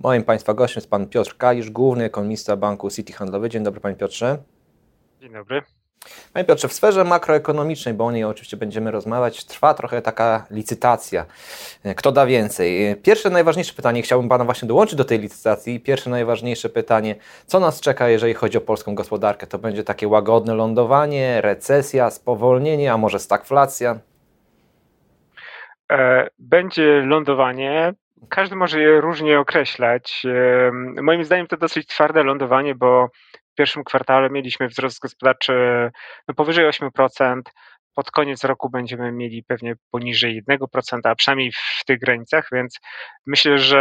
Moim Państwa gościem jest Pan Piotr Kalisz, główny ekonomista Banku City Handlowy. Dzień dobry Panie Piotrze. Dzień dobry. Panie Piotrze, w sferze makroekonomicznej, bo o niej oczywiście będziemy rozmawiać, trwa trochę taka licytacja. Kto da więcej? Pierwsze najważniejsze pytanie, chciałbym Pana właśnie dołączyć do tej licytacji. Pierwsze najważniejsze pytanie, co nas czeka, jeżeli chodzi o polską gospodarkę? To będzie takie łagodne lądowanie, recesja, spowolnienie, a może stagflacja? E, będzie lądowanie, każdy może je różnie określać. Moim zdaniem to dosyć twarde lądowanie, bo w pierwszym kwartale mieliśmy wzrost gospodarczy no powyżej 8%. Pod koniec roku będziemy mieli pewnie poniżej 1%, a przynajmniej w tych granicach, więc myślę, że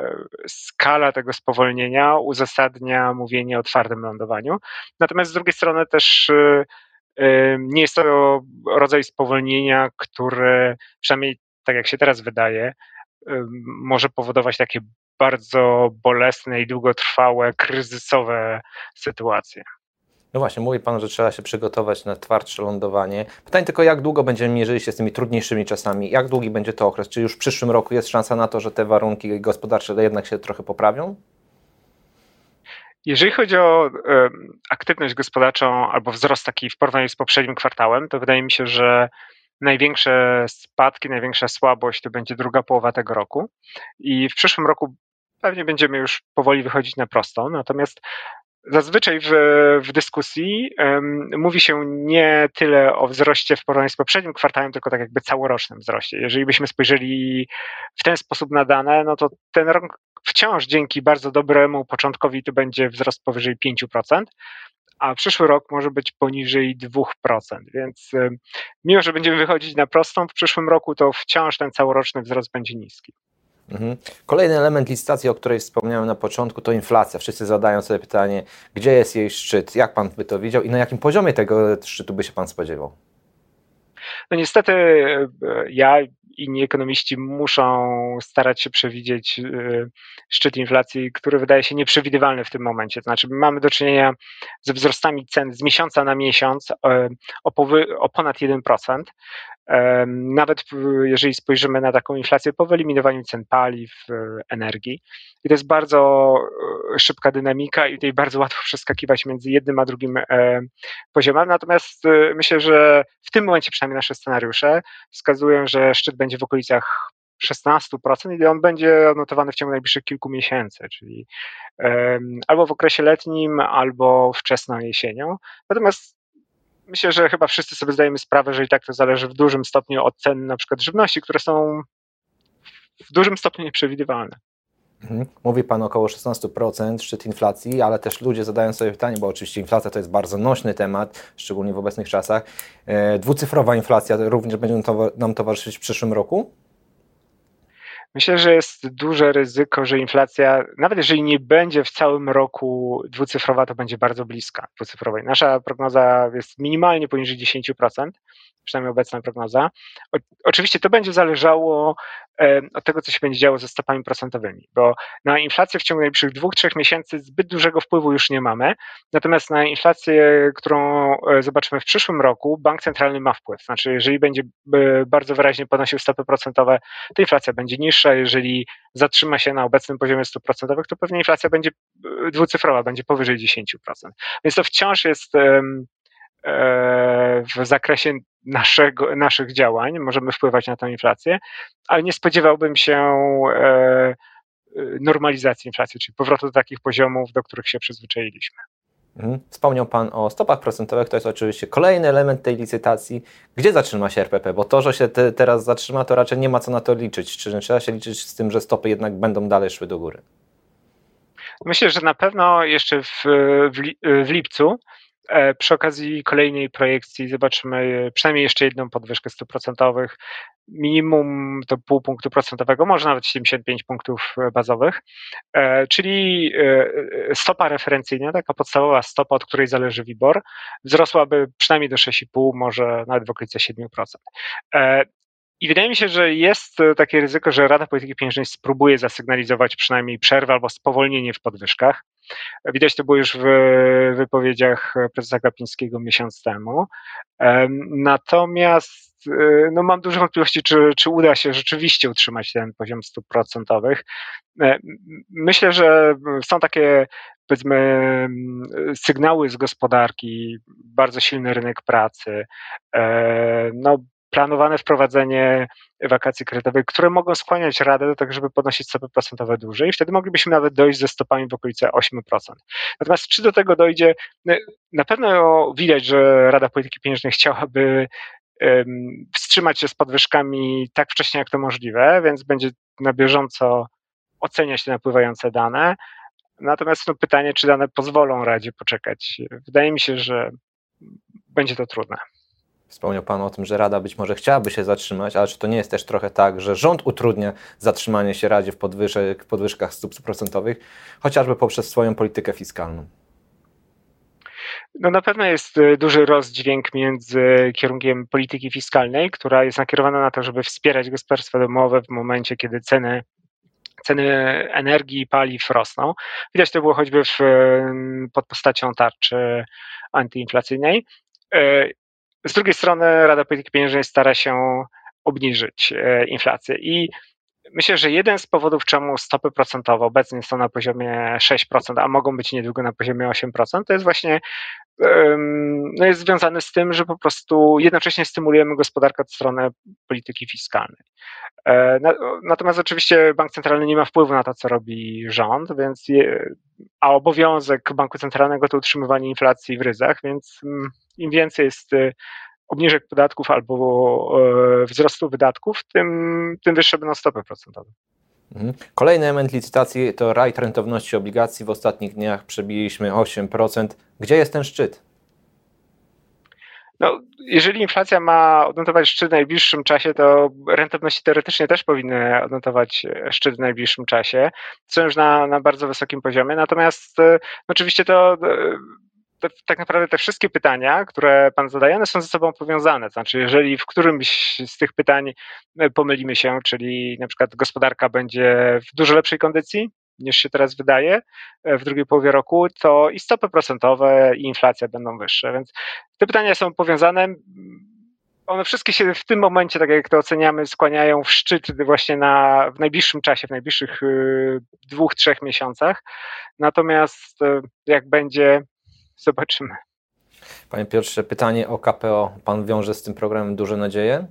e, skala tego spowolnienia uzasadnia mówienie o twardym lądowaniu. Natomiast z drugiej strony też e, nie jest to rodzaj spowolnienia, który przynajmniej tak jak się teraz wydaje, może powodować takie bardzo bolesne i długotrwałe, kryzysowe sytuacje. No właśnie, mówi Pan, że trzeba się przygotować na twardsze lądowanie. Pytanie tylko, jak długo będziemy mierzyli się z tymi trudniejszymi czasami? Jak długi będzie to okres? Czy już w przyszłym roku jest szansa na to, że te warunki gospodarcze jednak się trochę poprawią? Jeżeli chodzi o aktywność gospodarczą albo wzrost taki w porównaniu z poprzednim kwartałem, to wydaje mi się, że największe spadki, największa słabość to będzie druga połowa tego roku. I w przyszłym roku pewnie będziemy już powoli wychodzić na prostą, natomiast Zazwyczaj w, w dyskusji um, mówi się nie tyle o wzroście w porównaniu z poprzednim kwartałem, tylko tak jakby całorocznym wzroście. Jeżeli byśmy spojrzeli w ten sposób na dane, no to ten rok wciąż dzięki bardzo dobremu początkowi to będzie wzrost powyżej 5%, a przyszły rok może być poniżej 2%. Więc mimo, że będziemy wychodzić na prostą w przyszłym roku, to wciąż ten całoroczny wzrost będzie niski. Mhm. Kolejny element licytacji, o której wspomniałem na początku, to inflacja. Wszyscy zadają sobie pytanie, gdzie jest jej szczyt, jak pan by to widział i na jakim poziomie tego szczytu by się pan spodziewał? No niestety e, ja inni ekonomiści muszą starać się przewidzieć e, szczyt inflacji, który wydaje się nieprzewidywalny w tym momencie. To znaczy, mamy do czynienia ze wzrostami cen z miesiąca na miesiąc e, o, ponad 1%. Nawet jeżeli spojrzymy na taką inflację po wyeliminowaniu cen paliw, energii. I to jest bardzo e, szybka dynamika i tutaj bardzo łatwo przeskakiwać między jednym a drugim e, poziomem. Natomiast e, myślę, że w tym momencie przynajmniej nasze scenariusze wskazują, że szczyt będzie w okolicach 16% i on będzie odnotowany w ciągu najbliższych kilku miesięcy, czyli albo w okresie letnim, albo wczesną jesienią. Natomiast myślę, że chyba wszyscy sobie zdajemy sprawę, że i tak to zależy w dużym stopniu od cen na przykład żywności, które są w dużym stopniu nieprzewidywalne. Mhm. Mówi Pan około 16% szczyt inflacji, ale też ludzie zadają sobie pytanie, bo oczywiście inflacja to jest bardzo nośny temat, szczególnie w obecnych czasach. E, dwucyfrowa inflacja również będzie nam towarzyszyć w przyszłym roku? Myślę, że jest duże ryzyko, że inflacja, nawet jeżeli nie będzie w całym roku dwucyfrowa, to będzie bardzo bliska dwucyfrowej. Nasza prognoza jest minimalnie poniżej 10%, przynajmniej obecna prognoza. O, oczywiście to będzie zależało od tego, co się będzie działo ze stopami procentowymi, bo na inflację w ciągu najbliższych dwóch, trzech miesięcy zbyt dużego wpływu już nie mamy, natomiast na inflację, którą e, zobaczymy w przyszłym roku, bank centralny ma wpływ. Znaczy, jeżeli będzie e, bardzo wyraźnie podnosił stopy procentowe, to inflacja będzie niższa, jeżeli zatrzyma się na obecnym poziomie stóp procentowych, to pewnie inflacja będzie dwucyfrowa, będzie powyżej 10%. Więc to wciąż jest w zakresie naszego, naszych działań, możemy wpływać na tę inflację, ale nie spodziewałbym się e, normalizacji inflacji, czyli powrotu do takich poziomów, do których się przyzwyczailiśmy. Mhm. Wspomniał Pan o stopach procentowych, to jest oczywiście kolejny element tej licytacji. Gdzie zatrzyma się RPP? Bo to, że się te, teraz zatrzyma, to raczej nie ma co na to liczyć. Czy trzeba się liczyć z tym, że stopy jednak będą dalej szły do góry? Myślę, że na pewno jeszcze w, w, w lipcu przy okazji kolejnej projekcji zobaczymy przynajmniej jeszcze jedną podwyżkę stóp procentowych. Minimum to pół punktu procentowego, może nawet 75 punktów bazowych, e, czyli e, stopa referencyjna, taka podstawowa stopa, od której zależy WIBOR, wzrosłaby przynajmniej do 6,5, może nawet w okolicy 7%. I wydaje mi się, że jest takie ryzyko, że Rada Polityki Pieniężnej spróbuje zasygnalizować przynajmniej przerwę albo spowolnienie w podwyżkach. Widać to było już w wypowiedziach prezesa Gapińskiego miesiąc temu. Natomiast no mam duże wątpliwości, czy, czy uda się rzeczywiście utrzymać ten poziom stóp procentowych. Myślę, że są takie powiedzmy sygnały z gospodarki, bardzo silny rynek pracy, no, planowane wprowadzenie wakacji kredytowych, które mogą skłaniać Radę do tego, żeby podnosić stopy procentowe dłużej wtedy moglibyśmy nawet dojść ze stopami w okolice 8%. Natomiast czy do tego dojdzie? Na pewno widać, że Rada Polityki Pieniężnej chciałaby wstrzymać się z podwyżkami tak wcześnie, jak to możliwe, więc będzie na bieżąco oceniać te napływające dane. Natomiast no, pytanie, czy dane pozwolą Radzie poczekać. Wydaje mi się, że będzie to trudne. Wspomniał Pan o tym, że Rada być może chciałaby się zatrzymać, ale czy to nie jest też trochę tak, że rząd utrudnia zatrzymanie się Radzie w podwyżek, podwyżkach stóp procentowych, chociażby poprzez swoją politykę fiskalną? No na pewno jest y, duży rozdźwięk między kierunkiem polityki fiskalnej, która jest nakierowana na to, żeby wspierać gospodarstwa domowe w momencie, kiedy ceny ceny energii i paliw rosną. Widać to było choćby w, pod postacią tarczy antyinflacyjnej. Z drugiej strony Rada Polityki Pieniężnej stara się obniżyć e, inflację i myślę, że jeden z powodów, czemu stopy procentowe obecnie są na poziomie 6%, a mogą być niedługo na poziomie 8%, to jest właśnie no jest związany z tym, że po prostu jednocześnie stymulujemy gospodarkę od strony polityki fiskalnej. E, natomiast oczywiście bank centralny nie ma wpływu na to, co robi rząd, więc je, a obowiązek banku centralnego to utrzymywanie inflacji w ryzach, więc mm, im więcej jest y, obniżek podatków albo e, wzrostu wydatków, tym, tym wyższe będą stopy procentowe. Mhm. Kolejny element licytacji to rajd rentowności obligacji. W ostatnich dniach przebiliśmy 8%. Gdzie jest ten szczyt? No, jeżeli inflacja ma odnotować szczyt w najbliższym czasie, to rentowności teoretycznie też powinny odnotować szczyt w najbliższym czasie. Są już na, na bardzo wysokim poziomie. Natomiast e, oczywiście to e, tak naprawdę te wszystkie pytania, które Pan zadaje, one są ze sobą powiązane. Znaczy, jeżeli w którymś z tych pytań e, pomylimy się, czyli na przykład gospodarka będzie w dużo lepszej kondycji niż się teraz wydaje e, w drugiej połowie roku, to i stopy procentowe, i inflacja będą wyższe. Więc te pytania są powiązane. One wszystkie się w tym momencie, tak jak to oceniamy, skłaniają w szczyt właśnie na, w najbliższym czasie, w najbliższych y, dwóch, trzech miesiącach. Natomiast e, jak będzie zobaczymy. Panie Piotrze, pytanie o KPO. Pan wiąże z tym programem duże nadzieje?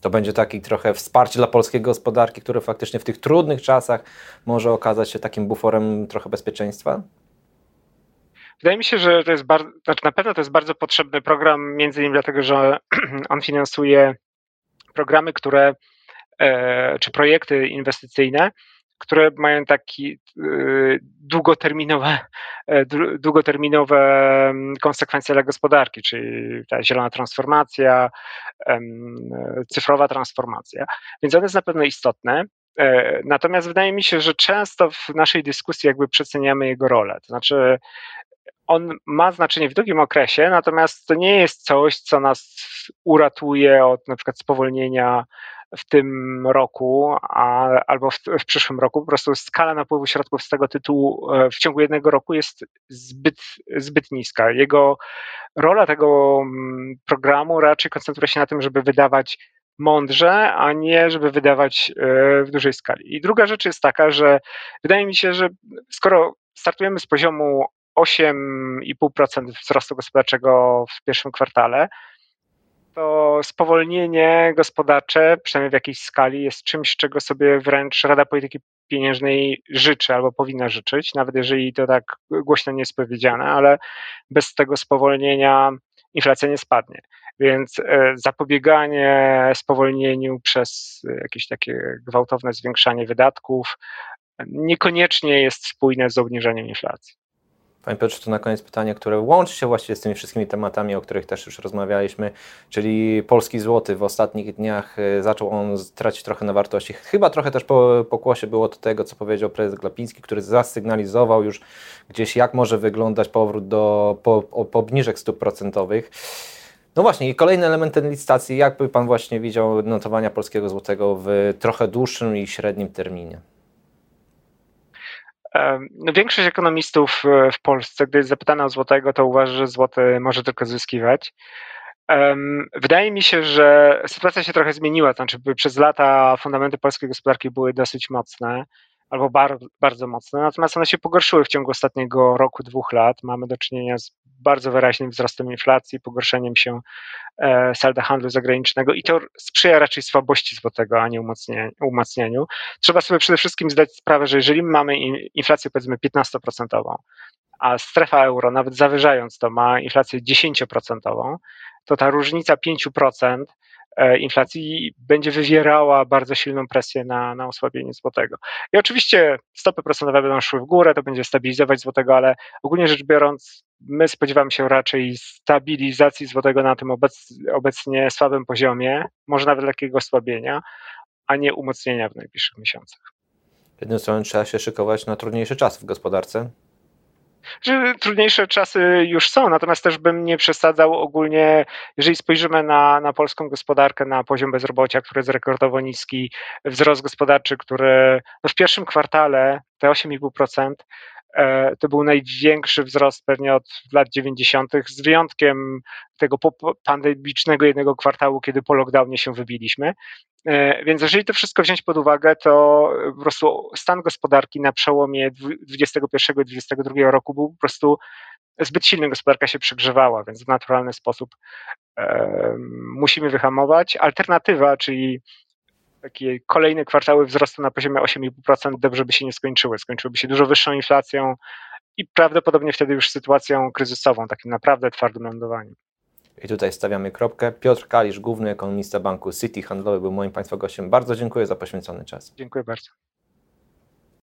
To będzie taki trochę wsparcie dla polskiej gospodarki, które faktycznie w tych trudnych czasach może okazać się takim buforem trochę bezpieczeństwa? Wydaje mi się, że to jest bardzo, znaczy na pewno to jest bardzo potrzebny program, między innymi dlatego, że on finansuje programy, które, e, czy projekty inwestycyjne, które mają taki y, długoterminowe, e, długoterminowe mm, konsekwencje dla gospodarki, czyli ta zielona transformacja, cyfrowa transformacja. Więc one jest na pewno istotne. E, natomiast wydaje mi się, że często w naszej dyskusji jakby przeceniamy jego rolę. To znaczy, on ma znaczenie w długim okresie, natomiast to nie jest coś, co nas uratuje od na przykład spowolnienia w tym roku a, albo w, w, przyszłym roku. Po prostu skala napływu środków z tego tytułu e, w ciągu jednego roku jest zbyt, zbyt niska. Jego rola tego mm, programu raczej koncentruje się na tym, żeby wydawać mądrze, a nie żeby wydawać e, w dużej skali. I druga rzecz jest taka, że wydaje mi się, że skoro startujemy z poziomu 8,5% wzrostu gospodarczego w pierwszym kwartale, to spowolnienie gospodarcze, przynajmniej w jakiejś skali, jest czymś, czego sobie wręcz Rada Polityki Pieniężnej życzy albo powinna życzyć, nawet jeżeli to tak głośno nie jest powiedziane, ale bez tego spowolnienia inflacja nie spadnie. Więc e, zapobieganie spowolnieniu przez jakieś takie gwałtowne zwiększanie wydatków niekoniecznie jest spójne z obniżeniem inflacji. Panie Piotrze, to na koniec pytanie, które łączy się właściwie z tymi wszystkimi tematami, o których też już rozmawialiśmy, czyli polski złoty. W ostatnich dniach y, zaczął on tracić trochę na wartości. Chyba trochę też po pokłosie było to tego, co powiedział prezes Glapiński, który zasygnalizował już gdzieś, jak może wyglądać powrót do po, po obniżek stóp procentowych. No właśnie, i kolejny element tej licytacji, jakby Pan właśnie widział notowania polskiego złotego w trochę dłuższym i średnim terminie? No, większość ekonomistów e, w Polsce, gdy jest zapytana o złotego, to uważa, że złoty może tylko zyskiwać. Wydaje mi się, że sytuacja się trochę zmieniła. Znaczy, przez lata fundamenty polskiej gospodarki były dosyć mocne albo bar, bardzo mocne, natomiast one się pogorszyły w ciągu ostatniego roku, dwóch lat. Mamy do czynienia z bardzo wyraźnym wzrostem inflacji, pogorszeniem się e, salda handlu zagranicznego i to sprzyja raczej słabości złotego, a nie umacnianiu. Trzeba sobie przede wszystkim zdać sprawę, że jeżeli mamy inflację powiedzmy 15%, a strefa euro, nawet zawyżając to, ma inflację 10%, to ta różnica 5% e, inflacji będzie wywierała bardzo silną presję na, na osłabienie złotego. I oczywiście stopy procentowe będą szły w górę, to będzie stabilizować złotego, ale ogólnie rzecz biorąc, my spodziewamy się raczej stabilizacji złotego na tym obecnie słabym poziomie, może nawet lekkiego osłabienia, a nie umocnienia w najbliższych miesiącach. Jednym słowem trzeba się szykować na trudniejszy czas w gospodarce, że trudniejsze czasy już są, natomiast też bym nie przesadzał ogólnie, jeżeli spojrzymy na, na polską gospodarkę, na poziom bezrobocia, który jest rekordowo niski, wzrost gospodarczy, który no w pierwszym kwartale te 8,5% E, to był największy wzrost pewnie od lat 90., z wyjątkiem tego pandemicznego jednego kwartału, kiedy po lockdownie się wybiliśmy. E, więc jeżeli to wszystko wziąć pod uwagę, to po prostu stan gospodarki na przełomie 2021 i 2022 roku był po prostu zbyt silny, gospodarka się przegrzewała, więc w naturalny sposób e, musimy wyhamować. Alternatywa, czyli takie kolejne kwartały wzrostu na poziomie 8,5% dobrze by się nie skończyły. Skończyłyby się dużo wyższą inflacją i prawdopodobnie wtedy już sytuacją kryzysową, takim naprawdę twardym lądowaniem. I tutaj stawiamy kropkę. Piotr Kalisz, główny ekonomista banku City Handlowy, był moim Państwa gościem. Bardzo dziękuję za poświęcony czas. Dziękuję bardzo.